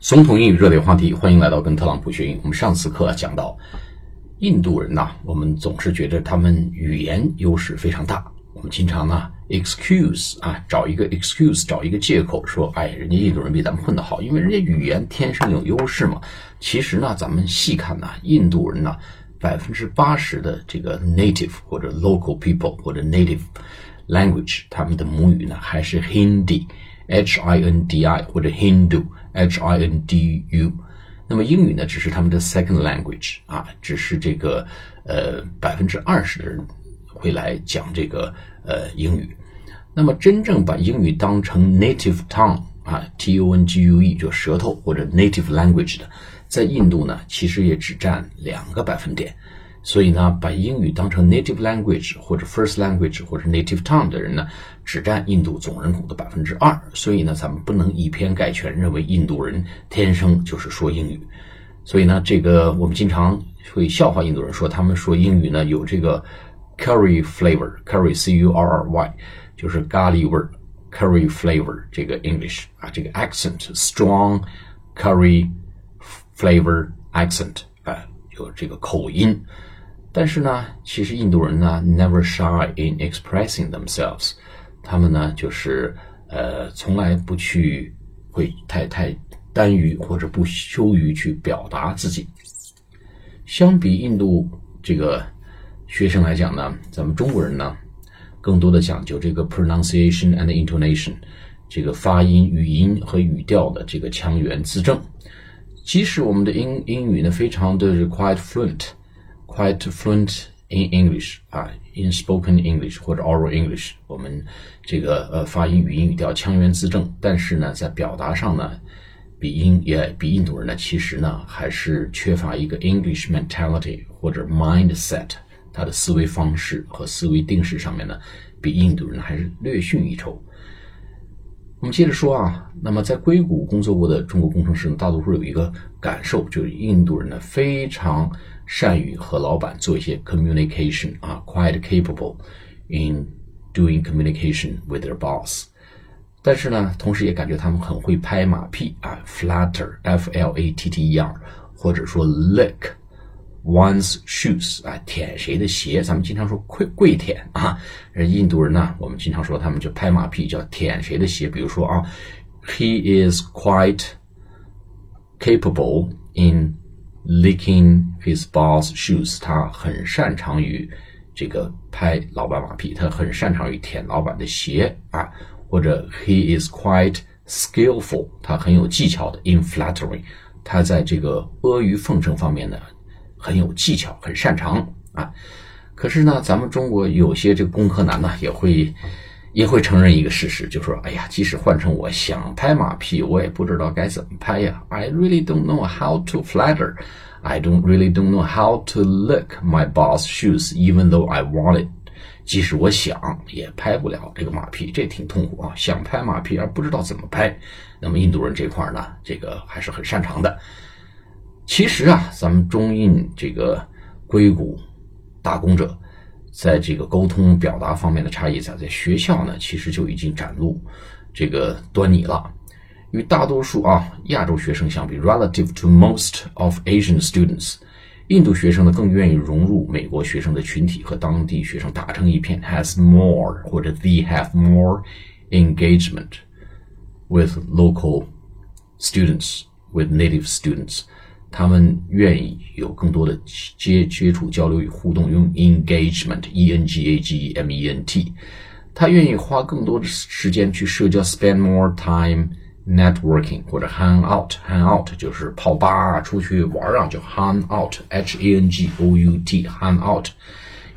总统英语热点话题，欢迎来到跟特朗普学英语。我们上次课讲到，印度人呐，我们总是觉得他们语言优势非常大。我们经常呢，excuse 啊，找一个 excuse，找一个借口说，哎，人家印度人比咱们混得好，因为人家语言天生有优势嘛。其实呢，咱们细看呢，印度人呢，百分之八十的这个 native 或者 local people 或者 native language，他们的母语呢还是 Hindi Hindi 或者 Hindu，Hindu，那么英语呢，只是他们的 second language 啊，只是这个呃百分之二十的人会来讲这个呃英语。那么真正把英语当成 native tongue 啊，T O N G U E 就舌头或者 native language 的，在印度呢，其实也只占两个百分点。所以呢，把英语当成 native language 或者 first language 或者 native tongue 的人呢，只占印度总人口的百分之二。所以呢，咱们不能以偏概全，认为印度人天生就是说英语。所以呢，这个我们经常会笑话印度人，说他们说英语呢有这个 curry flavor，curry c u r r y，就是咖喱味，curry flavor 这个 English 啊，这个 accent strong curry flavor accent 有这个口音。但是呢，其实印度人呢，never shy in expressing themselves，他们呢就是呃，从来不去会太太耽于或者不羞于去表达自己。相比印度这个学生来讲呢，咱们中国人呢，更多的讲究这个 pronunciation and intonation，这个发音、语音和语调的这个腔圆字正。即使我们的英英语呢，非常的 quite fluent。quite fluent in English 啊，in spoken English 或者 oral English，我们这个呃发音、语音、语调腔圆字正，但是呢，在表达上呢，比英也比印度人呢，其实呢还是缺乏一个 English mentality 或者 mindset，他的思维方式和思维定式上面呢，比印度人还是略逊一筹。我们接着说啊，那么在硅谷工作过的中国工程师呢，大多数有一个感受，就是印度人呢非常善于和老板做一些 communication 啊，quite capable in doing communication with their boss。但是呢，同时也感觉他们很会拍马屁啊，flatter，f l a t t e r，或者说 lick。One's shoes 啊，舔谁的鞋？咱们经常说跪跪舔啊。印度人呢，我们经常说他们就拍马屁，叫舔谁的鞋。比如说啊，He is quite capable in licking his boss' shoes。他很擅长于这个拍老板马屁，他很擅长于舔老板的鞋啊。或者 He is quite skillful，他很有技巧的 in flattering。他在这个阿谀奉承方面呢。很有技巧，很擅长啊！可是呢，咱们中国有些这个工科男呢，也会也会承认一个事实，就说：“哎呀，即使换成我想拍马屁，我也不知道该怎么拍呀。”I really don't know how to flatter. I don't really don't know how to lick my boss' shoes, even though I want it. 即使我想，也拍不了这个马屁，这挺痛苦啊！想拍马屁而不知道怎么拍。那么印度人这块呢，这个还是很擅长的。其实啊，咱们中印这个硅谷打工者，在这个沟通表达方面的差异，在在学校呢，其实就已经展露这个端倪了。与大多数啊亚洲学生相比，relative to most of Asian students，印度学生呢更愿意融入美国学生的群体，和当地学生打成一片，has more 或者 they have more engagement with local students with native students。他们愿意有更多的接接触、交流与互动，用 engagement，e n g a g e m e n t。他愿意花更多的时间去社交，spend more time networking 或者 hang out，hang out 就是泡吧啊，出去玩啊，就 hang out，h a n g o u t，hang out。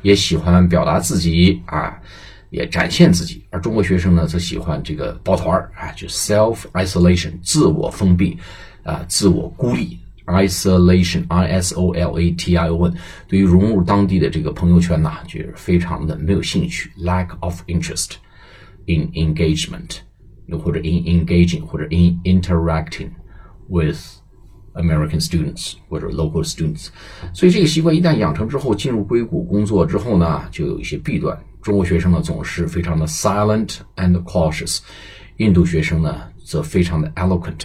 也喜欢表达自己啊，也展现自己。而中国学生呢，则喜欢这个抱团儿啊，就 self isolation，自我封闭啊，自我孤立。Isolation, I S O L A T I O N，对于融入当地的这个朋友圈呐，就是非常的没有兴趣，lack of interest in engagement，又或者 in engaging 或者 in interacting with American students 或者 local students。所以这个习惯一旦养成之后，进入硅谷工作之后呢，就有一些弊端。中国学生呢总是非常的 silent and cautious，印度学生呢则非常的 eloquent。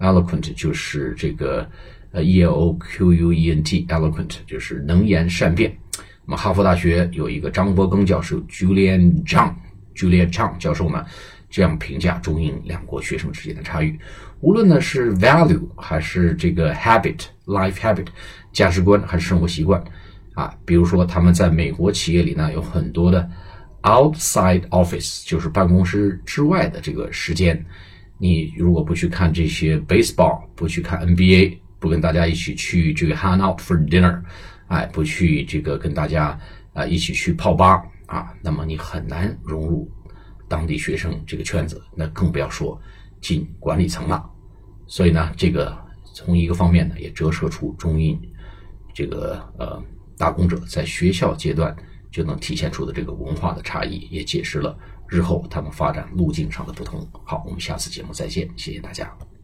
eloquent 就是这个 呃 e l o q u e n t eloquent 就是能言善辩。那么哈佛大学有一个张伯庚教授 Julian Chang，Julian Chang 教授呢这样评价中英两国学生之间的差异，无论呢是 value 还是这个 habit，life habit 价值观还是生活习惯啊，比如说他们在美国企业里呢有很多的 outside office，就是办公室之外的这个时间。你如果不去看这些 baseball，不去看 NBA，不跟大家一起去这个 hang out for dinner，哎，不去这个跟大家啊一起去泡吧啊，那么你很难融入当地学生这个圈子，那更不要说进管理层了。所以呢，这个从一个方面呢，也折射出中印这个呃打工者在学校阶段就能体现出的这个文化的差异，也解释了。日后他们发展路径上的不同。好，我们下次节目再见，谢谢大家。